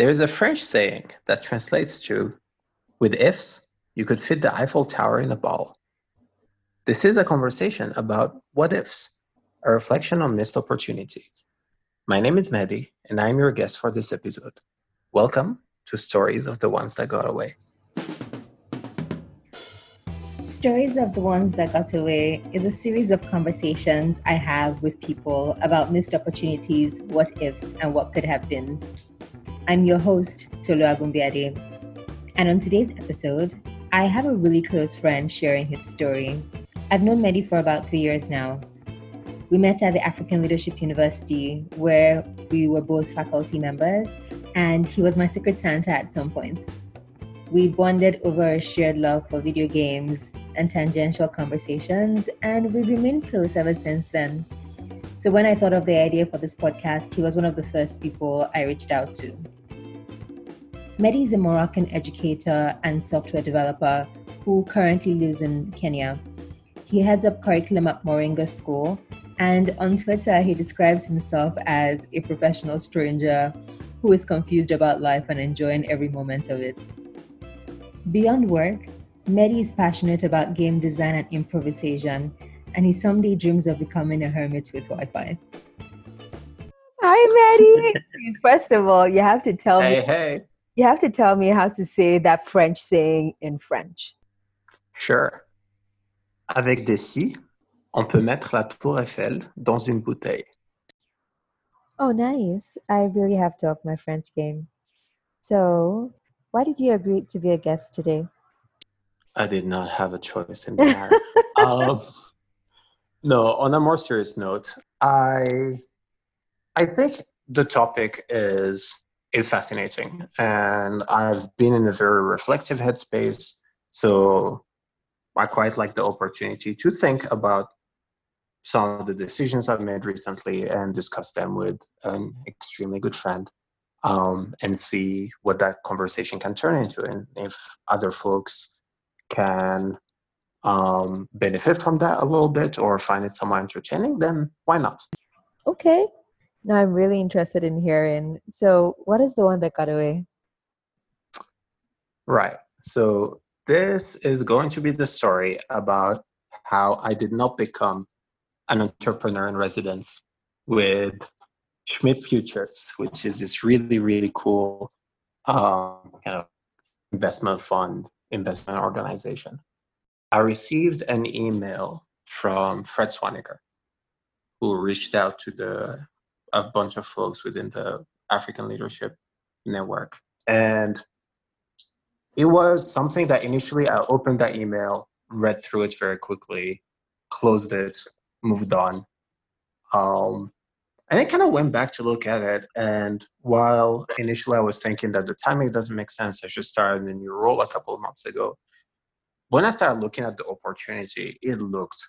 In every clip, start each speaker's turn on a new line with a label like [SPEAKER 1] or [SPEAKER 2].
[SPEAKER 1] There's a French saying that translates to with ifs, you could fit the Eiffel Tower in a ball. This is a conversation about what ifs, a reflection on missed opportunities. My name is Mehdi, and I'm your guest for this episode. Welcome to Stories of the Ones That Got Away.
[SPEAKER 2] Stories of the Ones That Got Away is a series of conversations I have with people about missed opportunities, what ifs, and what could have been. I'm your host, Tolu Agunbiade. And on today's episode, I have a really close friend sharing his story. I've known Mehdi for about three years now. We met at the African Leadership University, where we were both faculty members, and he was my secret Santa at some point. We bonded over a shared love for video games and tangential conversations, and we've remained close ever since then. So, when I thought of the idea for this podcast, he was one of the first people I reached out to. Mehdi is a Moroccan educator and software developer who currently lives in Kenya. He heads up curriculum at Moringa School, and on Twitter, he describes himself as a professional stranger who is confused about life and enjoying every moment of it. Beyond work, Mehdi is passionate about game design and improvisation, and he someday dreams of becoming a hermit with Wi Fi. Hi, Mehdi. First of all, you have to tell
[SPEAKER 1] hey,
[SPEAKER 2] me.
[SPEAKER 1] Hey,
[SPEAKER 2] You have to tell me how to say that French saying in French.
[SPEAKER 1] Sure. Avec des si, on peut mettre la tour Eiffel dans une bouteille.
[SPEAKER 2] Oh, nice. I really have to up my French game. So, why did you agree to be a guest today?
[SPEAKER 1] I did not have a choice in the matter. um, no, on a more serious note, I I think the topic is is fascinating, and I've been in a very reflective headspace. So I quite like the opportunity to think about some of the decisions I've made recently and discuss them with an extremely good friend um, and see what that conversation can turn into and if other folks can um, benefit from that a little bit or find it somewhat entertaining, then why not?
[SPEAKER 2] Okay. Now I'm really interested in hearing. So, what is the one that got away?
[SPEAKER 1] Right. So, this is going to be the story about how I did not become an entrepreneur in residence with Schmidt Futures, which is this really, really cool um, kind of investment fund, investment organization. I received an email from Fred Swaniker, who reached out to the a bunch of folks within the African Leadership Network. And it was something that initially I opened that email, read through it very quickly, closed it, moved on. Um, and I kind of went back to look at it. And while initially I was thinking that the timing doesn't make sense, I should start in a new role a couple of months ago. When I started looking at the opportunity, it looked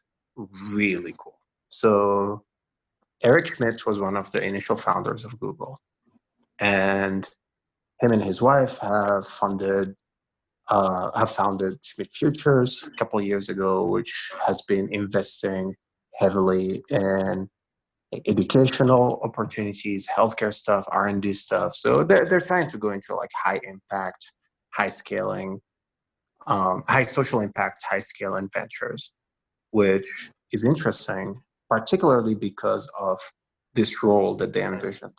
[SPEAKER 1] really cool. So Eric Schmidt was one of the initial founders of Google. And him and his wife have funded uh, have founded Schmidt Futures a couple years ago, which has been investing heavily in educational opportunities, healthcare stuff, R and D stuff. So they're they're trying to go into like high impact, high scaling, um, high social impact, high scale ventures, which is interesting, particularly because of this role that they envisioned,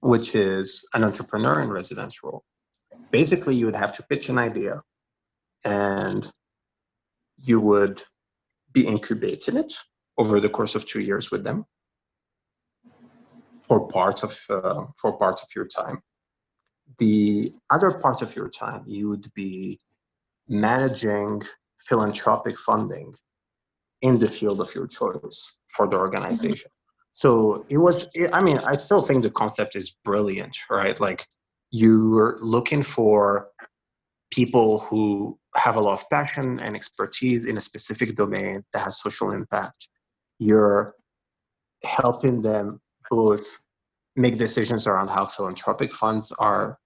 [SPEAKER 1] which is an entrepreneur in residence role. Basically, you would have to pitch an idea, and you would be incubating it over the course of two years with them for part of uh, for part of your time the other part of your time you would be managing philanthropic funding in the field of your choice for the mm-hmm. organization. So it was i mean i still think the concept is brilliant right? Like you're looking for people who have a lot of passion and expertise in a specific domain that has social impact. You're helping them both make decisions around how philanthropic funds are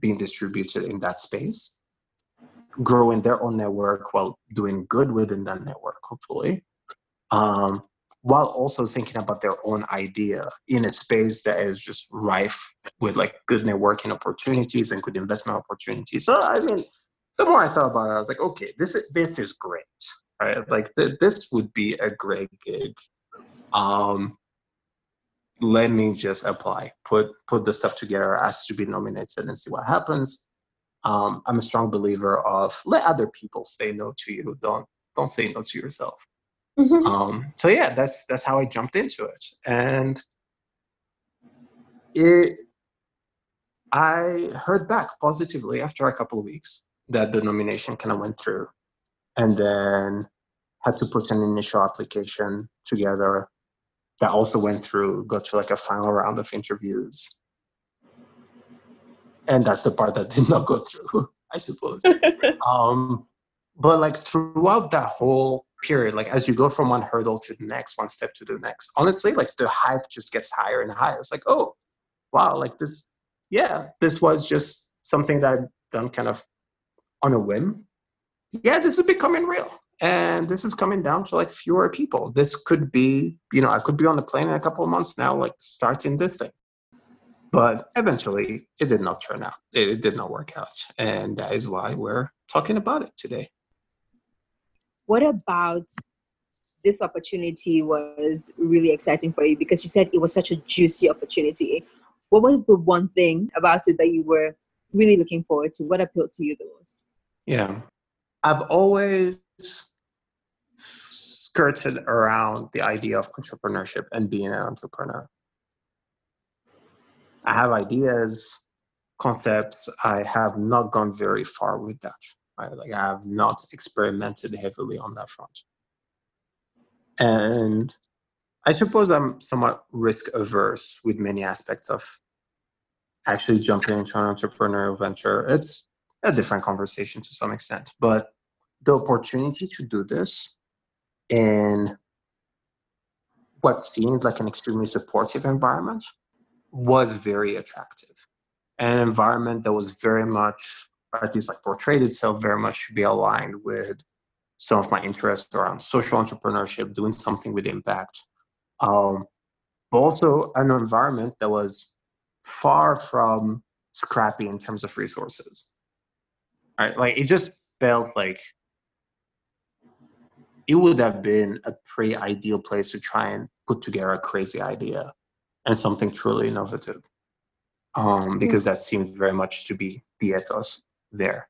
[SPEAKER 1] being distributed in that space, growing their own network while doing good within that network, hopefully. Um, while also thinking about their own idea in a space that is just rife with like good networking opportunities and good investment opportunities. So I mean, the more I thought about it, I was like, okay, this is this is great, right? Like th- this would be a great gig. Um, let me just apply, put put the stuff together, ask to be nominated, and see what happens. Um, I'm a strong believer of let other people say no to you. Don't don't say no to yourself. Mm-hmm. Um, so yeah, that's that's how I jumped into it, and it. I heard back positively after a couple of weeks that the nomination kind of went through, and then had to put an initial application together that also went through, go to like a final round of interviews. And that's the part that did not go through, I suppose. um, but like throughout that whole period, like as you go from one hurdle to the next, one step to the next, honestly, like the hype just gets higher and higher. It's like, oh, wow, like this, yeah, this was just something that I've done kind of on a whim. Yeah, this is becoming real. And this is coming down to like fewer people. This could be, you know, I could be on the plane in a couple of months now, like starting this thing. But eventually it did not turn out. It, it did not work out. And that is why we're talking about it today
[SPEAKER 3] what about this opportunity was really exciting for you because you said it was such a juicy opportunity. What was the one thing about it that you were really looking forward to? What appealed to you the most?
[SPEAKER 1] Yeah. I've always skirted around the idea of entrepreneurship and being an entrepreneur. I have ideas, concepts. I have not gone very far with that right? Like I have not experimented heavily on that front. And I suppose I'm somewhat risk averse with many aspects of actually jumping into an entrepreneurial venture. It's a different conversation to some extent, but the opportunity to do this in what seemed like an extremely supportive environment was very attractive. An environment that was very much parties like portrayed itself very much to be aligned with some of my interests around social entrepreneurship, doing something with impact. Um, but also an environment that was far from scrappy in terms of resources. Right? Like it just felt like it would have been a pretty ideal place to try and put together a crazy idea and something truly innovative. Um, because that seemed very much to be the ethos there.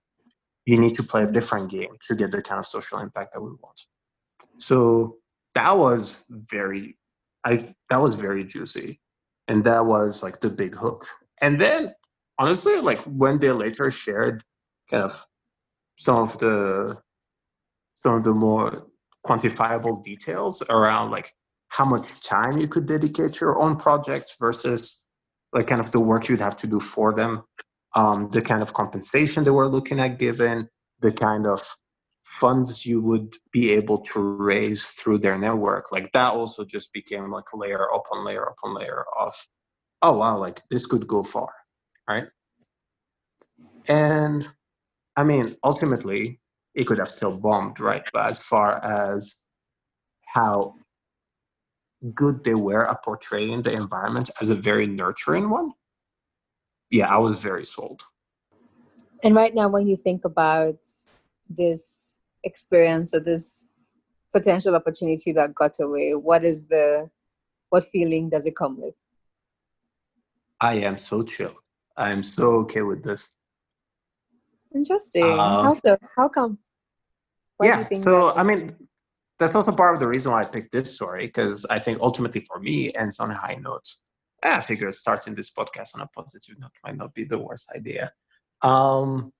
[SPEAKER 1] You need to play a different game to get the kind of social impact that we want. So that was very, I that was very juicy, and that was like the big hook. And then honestly, like when they later shared kind of some of the some of the more quantifiable details around like how much time you could dedicate to your own project versus like kind of the work you'd have to do for them um, the kind of compensation they were looking at given, the kind of funds you would be able to raise through their network. Like that also just became like layer upon layer upon layer of, oh wow, like this could go far, right? And I mean, ultimately, it could have still bombed, right? But as far as how good they were at portraying the environment as a very nurturing one, yeah, I was very sold.
[SPEAKER 3] And right now, when you think about this experience or this potential opportunity that got away, what is the what feeling does it come with?
[SPEAKER 1] I am so chill. I am so okay with this.
[SPEAKER 3] Interesting. How uh, so? How come?
[SPEAKER 1] Why yeah. So I mean, that's also part of the reason why I picked this story because I think ultimately for me ends on a high note. I figure starting this podcast on a positive note might not be the worst idea. Um,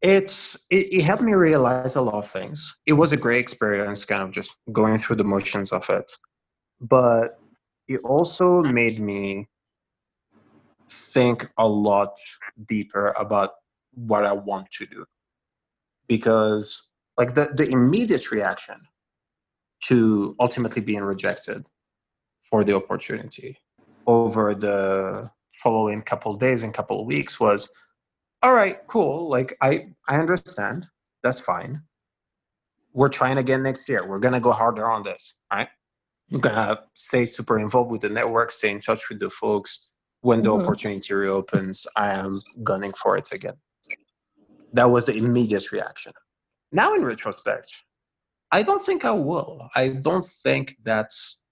[SPEAKER 1] it's it, it, helped me realize a lot of things. It was a great experience, kind of just going through the motions of it, but it also made me think a lot deeper about what I want to do, because like the the immediate reaction to ultimately being rejected for the opportunity over the following couple days and couple of weeks was all right cool like i i understand that's fine we're trying again next year we're gonna go harder on this right we're gonna stay super involved with the network, stay in touch with the folks. When the mm-hmm. opportunity reopens, I am gunning for it again. That was the immediate reaction. Now, in retrospect, I don't think I will. I don't think that's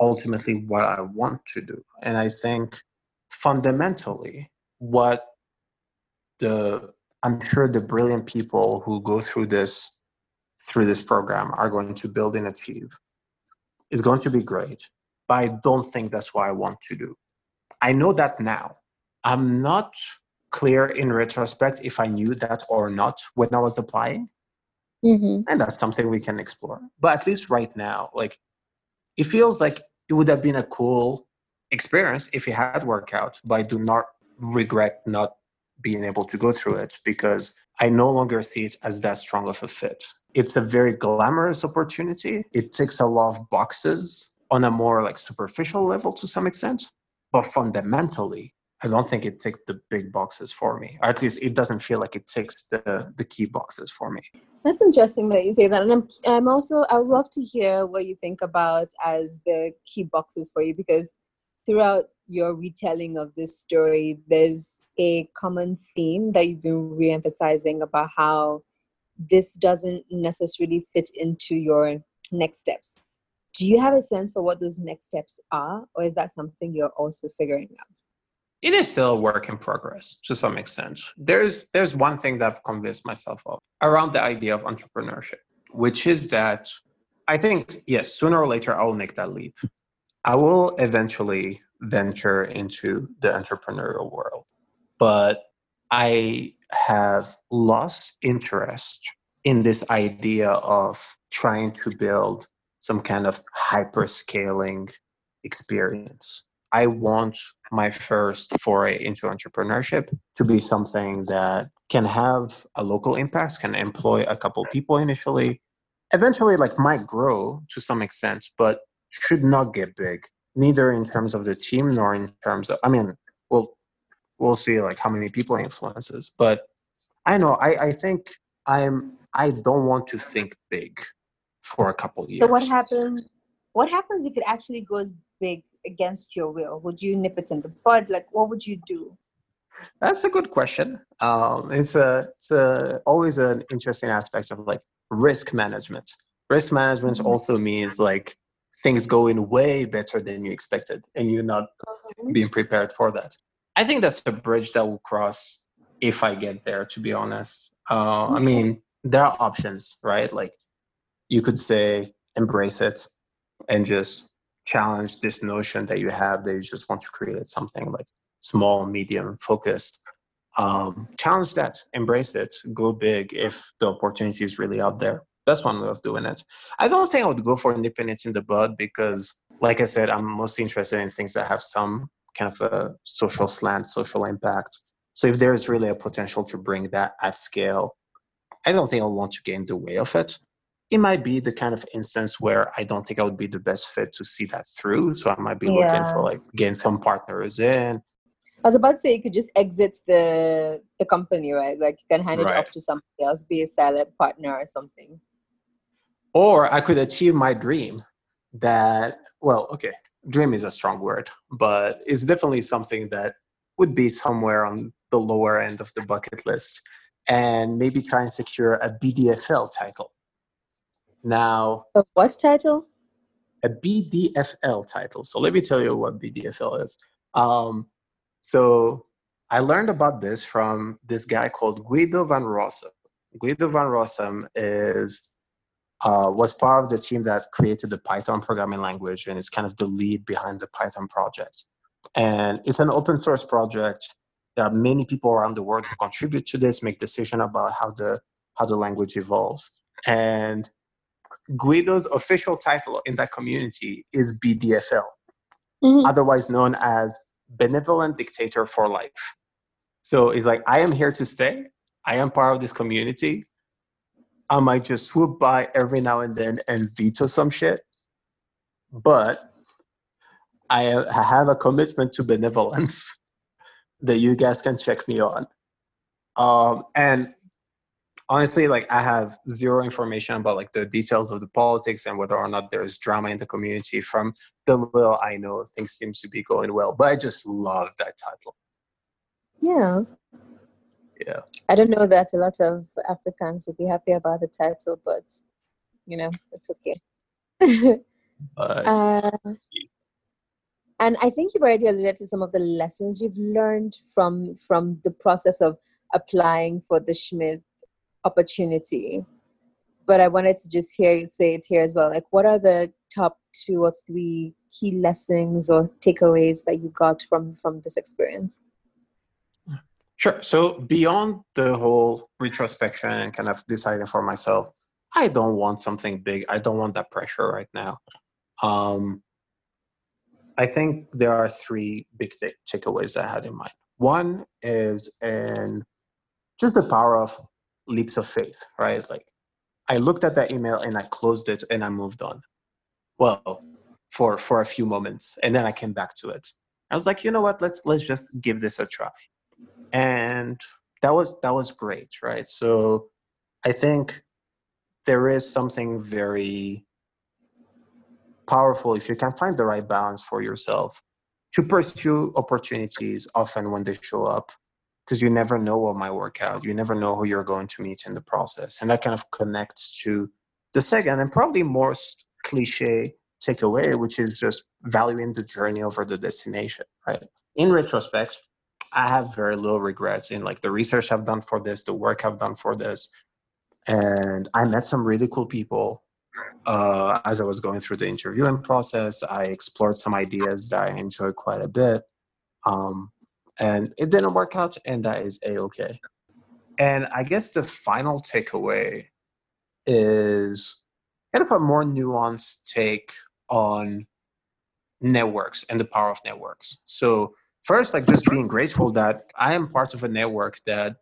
[SPEAKER 1] ultimately what I want to do. And I think fundamentally, what the I'm sure the brilliant people who go through this through this program are going to build and achieve is going to be great. But I don't think that's what I want to do. I know that now. I'm not clear in retrospect if I knew that or not when I was applying. Mm-hmm. And that's something we can explore. But at least right now, like it feels like it would have been a cool experience if it had worked out, but I do not regret not being able to go through it because I no longer see it as that strong of a fit. It's a very glamorous opportunity. It ticks a lot of boxes on a more like superficial level to some extent, but fundamentally, I don't think it ticks the big boxes for me. Or at least it doesn't feel like it ticks the, the key boxes for me.
[SPEAKER 2] That's interesting that you say that. And I'm, I'm also, I would love to hear what you think about as the key boxes for you because throughout your retelling of this story, there's a common theme that you've been re-emphasizing about how this doesn't necessarily fit into your next steps. Do you have a sense for what those next steps are, or is that something you're also figuring out?
[SPEAKER 1] It is still a work in progress to some extent. There's there's one thing that I've convinced myself of around the idea of entrepreneurship, which is that I think yes, sooner or later I will make that leap. I will eventually venture into the entrepreneurial world, but I have lost interest in this idea of trying to build some kind of hyper scaling experience. I want my first foray into entrepreneurship to be something that can have a local impact, can employ a couple people initially, eventually like might grow to some extent, but should not get big, neither in terms of the team nor in terms of I mean, we'll we'll see like how many people influences. But I know I, I think I'm I don't want to think big for a couple years.
[SPEAKER 2] So what happens what happens if it actually goes big against your will? Would you nip it in the bud? Like, what would you do?
[SPEAKER 1] That's a good question. Um, it's a it's a, always an interesting aspect of like risk management. Risk management mm-hmm. also means like things going way better than you expected, and you're not mm-hmm. being prepared for that. I think that's a bridge that will cross if I get there. To be honest, uh, I mean there are options, right? Like you could say embrace it and just challenge this notion that you have that you just want to create something like small, medium, focused. Um, challenge that, embrace it, go big if the opportunity is really out there. That's one way of doing it. I don't think I would go for it in the bud because, like I said, I'm mostly interested in things that have some kind of a social slant, social impact. So if there is really a potential to bring that at scale, I don't think I'll want to get in the way of it it might be the kind of instance where I don't think I would be the best fit to see that through. So I might be yeah. looking for like getting some partners in.
[SPEAKER 2] I was about to say you could just exit the the company, right? Like you can hand it right. off to somebody else, be a silent partner or something.
[SPEAKER 1] Or I could achieve my dream that well, okay, dream is a strong word, but it's definitely something that would be somewhere on the lower end of the bucket list and maybe try and secure a BDFL title now,
[SPEAKER 2] a what title?
[SPEAKER 1] A BDFL title. So let me tell you what BDFL is. Um, so I learned about this from this guy called Guido van Rossum. Guido van Rossum is uh, was part of the team that created the Python programming language and is kind of the lead behind the Python project. And it's an open source project. There are many people around the world who contribute to this, make decision about how the how the language evolves. And Guido's official title in that community is BDFL, mm-hmm. otherwise known as Benevolent Dictator for Life. So it's like, I am here to stay. I am part of this community. I might just swoop by every now and then and veto some shit. But I have a commitment to benevolence that you guys can check me on. Um, and honestly, like I have zero information about like the details of the politics and whether or not there's drama in the community. From the little I know, things seems to be going well. But I just love that title.
[SPEAKER 2] Yeah.
[SPEAKER 1] Yeah.
[SPEAKER 2] I don't know that a lot of Africans would be happy about the title, but you know, it's okay. Uh, and I think you've already alluded to some of the lessons you've learned from from the process of applying for the Schmidt opportunity. But I wanted to just hear you say it here as well. Like, what are the top two or three key lessons or takeaways that you got from from this experience?
[SPEAKER 1] Sure. So beyond the whole retrospection and kind of deciding for myself, I don't want something big. I don't want that pressure right now. Um, I think there are three big takeaways I had in mind. One is in just the power of leaps of faith, right? Like I looked at that email and I closed it and I moved on. Well, for for a few moments, and then I came back to it. I was like, you know what? Let's let's just give this a try, and that was that was great, right? So I think there is something very powerful if you can find the right balance for yourself to pursue opportunities often when they show up because you never know what might work out you never know who you're going to meet in the process and that kind of connects to the second and probably most cliche takeaway which is just valuing the journey over the destination right in retrospect i have very little regrets in like the research i've done for this the work i've done for this and i met some really cool people uh, as I was going through the interviewing process, I explored some ideas that I enjoyed quite a bit. Um, and it didn't work out, and that is a okay. And I guess the final takeaway is kind of a more nuanced take on networks and the power of networks. So, first, like just being grateful that I am part of a network that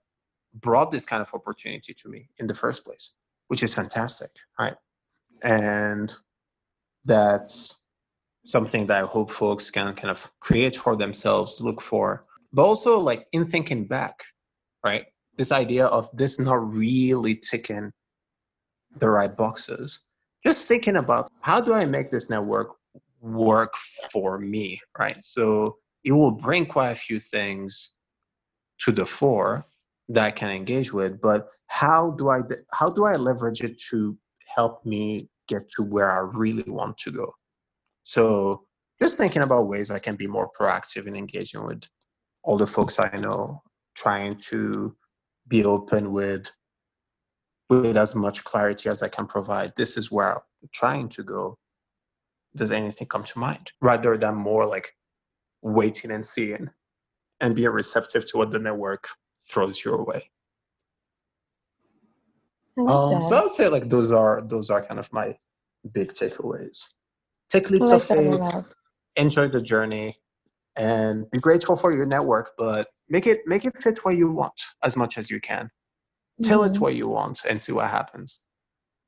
[SPEAKER 1] brought this kind of opportunity to me in the first place, which is fantastic, right? and that's something that I hope folks can kind of create for themselves, look for. But also, like in thinking back, right? This idea of this not really ticking the right boxes. Just thinking about how do I make this network work for me, right? So it will bring quite a few things to the fore that I can engage with, but how do I how do I leverage it to help me get to where I really want to go. So just thinking about ways I can be more proactive in engaging with all the folks I know, trying to be open with with as much clarity as I can provide. This is where I'm trying to go. Does anything come to mind? Rather than more like waiting and seeing and being receptive to what the network throws your way.
[SPEAKER 2] I like
[SPEAKER 1] Um, so I would say like those are those are kind of my big takeaways. Take
[SPEAKER 2] I
[SPEAKER 1] leaps
[SPEAKER 2] like
[SPEAKER 1] of
[SPEAKER 2] that
[SPEAKER 1] faith, enjoy the journey, and be grateful for your network, but make it make it fit what you want as much as you can. Tell it
[SPEAKER 2] Mhm.
[SPEAKER 1] what you want and see what happens.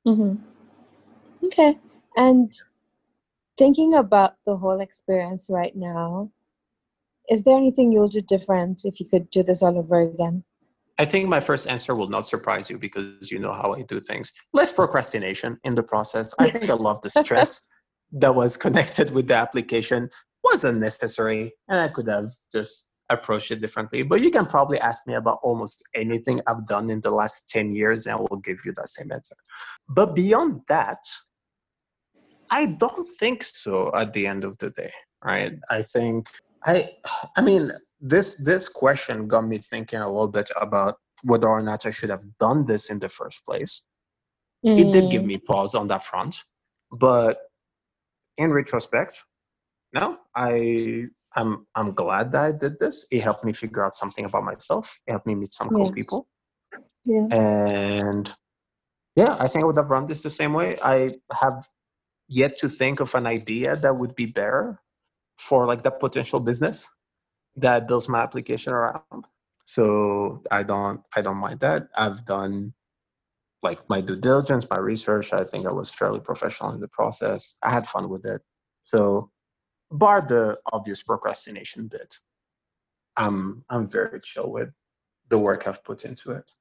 [SPEAKER 2] mm-hmm. Okay. And thinking about the whole experience right now, is there anything you'll do different if you could do this all over again?
[SPEAKER 1] I think my first answer will not surprise you because you know how I do things. Less procrastination in the process. I think lot of the stress that was connected with the application was unnecessary and I could have just approached it differently. But you can probably ask me about almost anything I've done in the last 10 years and I will give you that same answer. But beyond that, I don't think so at the end of the day, right? I think I I mean this this question got me thinking a little bit about whether or not I should have done this in the first place. It did give
[SPEAKER 2] Mm,
[SPEAKER 1] me pause on that front, but in retrospect, no, I I'm I'm glad that I did this. It helped me figure out something about myself. It helped me meet some cool
[SPEAKER 2] Yeah.
[SPEAKER 1] people,
[SPEAKER 2] Yeah.
[SPEAKER 1] and yeah, I think I would have run this the same way. I have yet to think of an idea that would be better for like that potential business that I built my application around. So I don't I don't mind that. I've done like my due diligence, my research. I think I was fairly professional in the process. I had fun with it. So bar the obvious procrastination bit, I'm I'm very chill with the work I've put into it.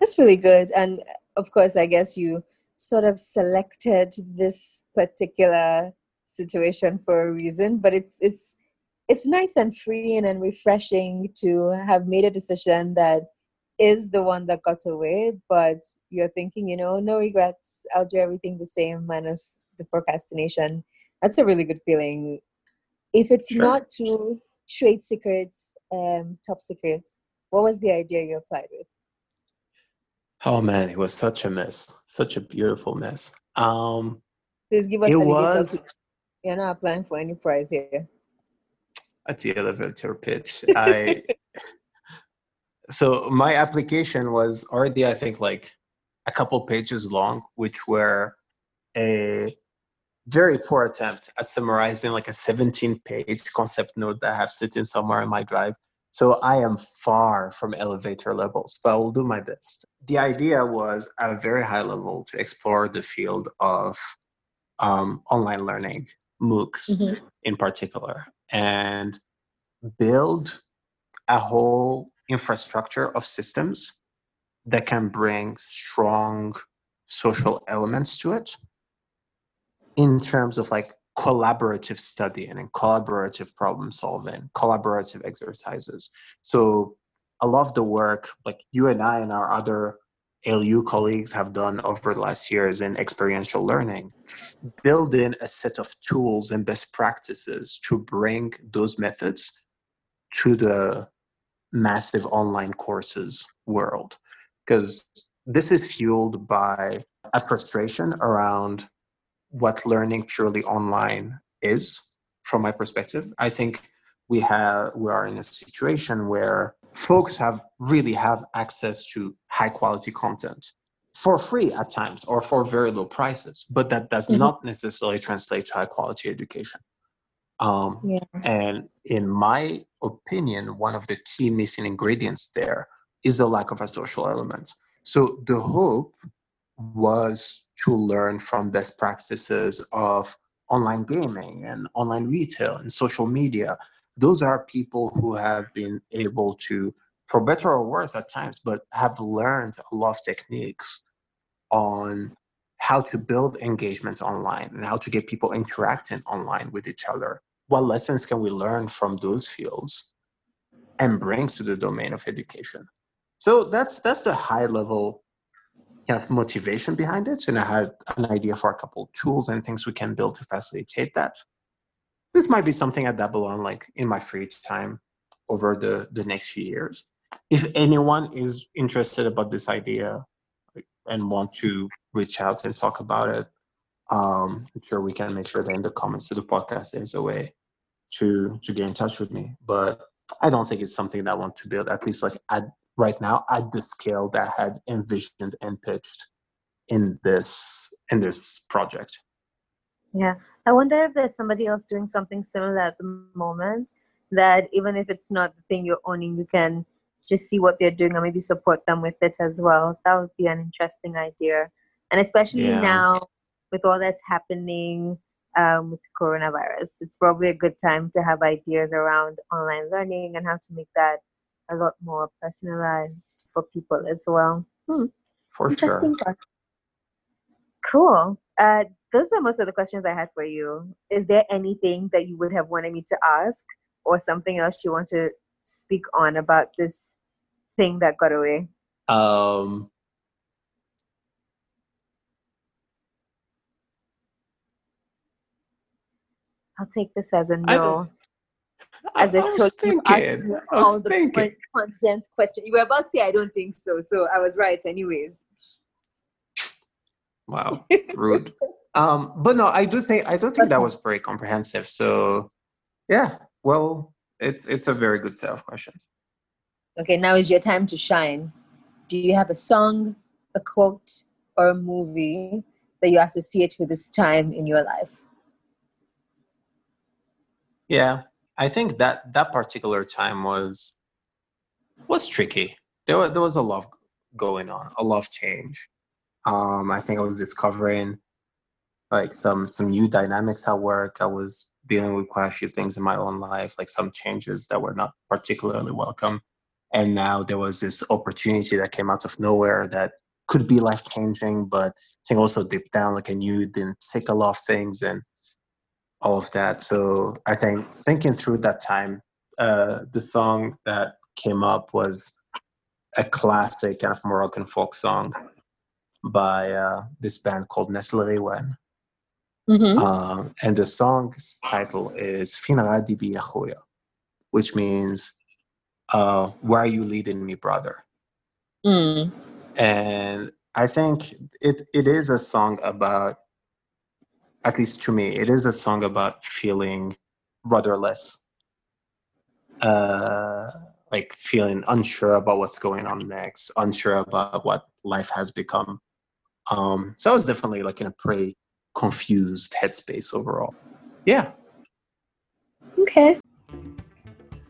[SPEAKER 2] That's really good. And of course, I guess you sort of selected this particular situation for a reason, but it's it's it's nice and freeing and refreshing to have made a decision that is the one that got away, but you're thinking, you know, no regrets. I'll do everything the same minus the procrastination. That's a really good feeling. If it's sure. not to trade secrets, um, top secrets, what was the idea you applied with?
[SPEAKER 1] Oh man, it was such a mess, such a beautiful mess. Um,
[SPEAKER 2] Please give us a little it was, You're not applying for any prize here.
[SPEAKER 1] At the elevator pitch, I so my application was already i think like a couple pages long which were a very poor attempt at summarizing like a 17 page concept note that i have sitting somewhere in my drive. So i am far from elevator levels but i will do my best. The idea was at a very high level to explore the field of um, online learning moocs mm-hmm. in particular and build a whole infrastructure of systems that can bring strong social elements to it in terms of like collaborative studying and collaborative problem solving, collaborative exercises. So a lot of the work, like you and I and our other ALU colleagues have done over the last years in experiential learning, build in a set of tools and best practices to bring those methods to the massive online courses world because this is fueled by a frustration around what learning purely online is from my perspective i think we have we are in a situation where folks have really have access to high quality content for free at times or for very low prices but that does mm-hmm. not necessarily translate to high quality education um, yeah. And in my opinion, one of the key missing ingredients there is the lack of a social element. So the hope was to learn from best practices of online gaming and online retail and social media. Those are people who have been able to, for better or worse at times, but have learned a lot of techniques on how to build engagements online and how to get people interacting online with each other what lessons can we learn from those fields and bring to the domain of education so that's that's the high level kind of motivation behind it and i had an idea for a couple of tools and things we can build to facilitate that this might be something i dabble on like in my free time over the the next few years if anyone is interested about this idea and want to reach out and talk about it um, I'm sure we can make sure that in the comments to the podcast there's a way to to get in touch with me. But I don't think it's something that I want to build, at least like at right now, at the scale that I had envisioned and pitched in this in this project.
[SPEAKER 2] Yeah. I wonder if there's somebody else doing something similar at the moment that even if it's not the thing you're owning, you can just see what they're doing and maybe support them with it as well. That would be an interesting idea. And especially yeah. now with all that's happening um, with coronavirus. It's probably a good time to have ideas around online learning and how to make that a lot more personalized for people as well. Hmm.
[SPEAKER 1] For Interesting sure.
[SPEAKER 2] Cool. Uh, those were most of the questions I had for you. Is there anything that you would have wanted me to ask or something else you want to speak on about this thing that got away?
[SPEAKER 1] Um,
[SPEAKER 2] I'll take this as a no. As I,
[SPEAKER 1] I told you, thinking, all the thinking.
[SPEAKER 2] condensed question. You were about to say, I don't think so. So I was right, anyways.
[SPEAKER 1] Wow, rude. um, but no, I do think I don't think that was very comprehensive. So, yeah, well, it's it's a very good set of questions.
[SPEAKER 2] Okay, now is your time to shine. Do you have a song, a quote, or a movie that you associate with this time in your life?
[SPEAKER 1] Yeah, I think that that particular time was was tricky. There was, there was a lot going on, a lot of change. Um, I think I was discovering like some some new dynamics at work. I was dealing with quite a few things in my own life, like some changes that were not particularly welcome. and now there was this opportunity that came out of nowhere that could be life changing, but I think also deep down, like I knew it didn't take a lot of things and all of that. So I think thinking through that time, uh, the song that came up was a classic kind of Moroccan folk song by uh, this band called Nass El Ghiwane. Mm-hmm. Uh, and the song's title is Fina Dibi which means uh, Where are you leading me, brother? Mm. And I think it, it is a song about, at least to me, it is a song about feeling rudderless. Uh, like feeling unsure about what's going on next, unsure about what life has become. Um, so I was definitely like in a pretty confused headspace overall. Yeah.
[SPEAKER 2] Okay.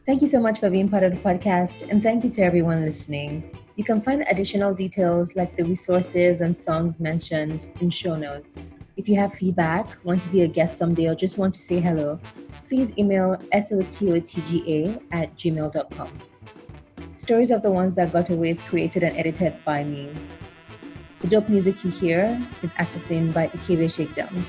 [SPEAKER 2] Thank you so much for being part of the podcast, and thank you to everyone listening. You can find additional details like the resources and songs mentioned in show notes. If you have feedback, want to be a guest someday, or just want to say hello, please email sototga at gmail.com. Stories of the Ones That Got Away is created and edited by me. The dope music you hear is Assassin by Ikebe Shakedown.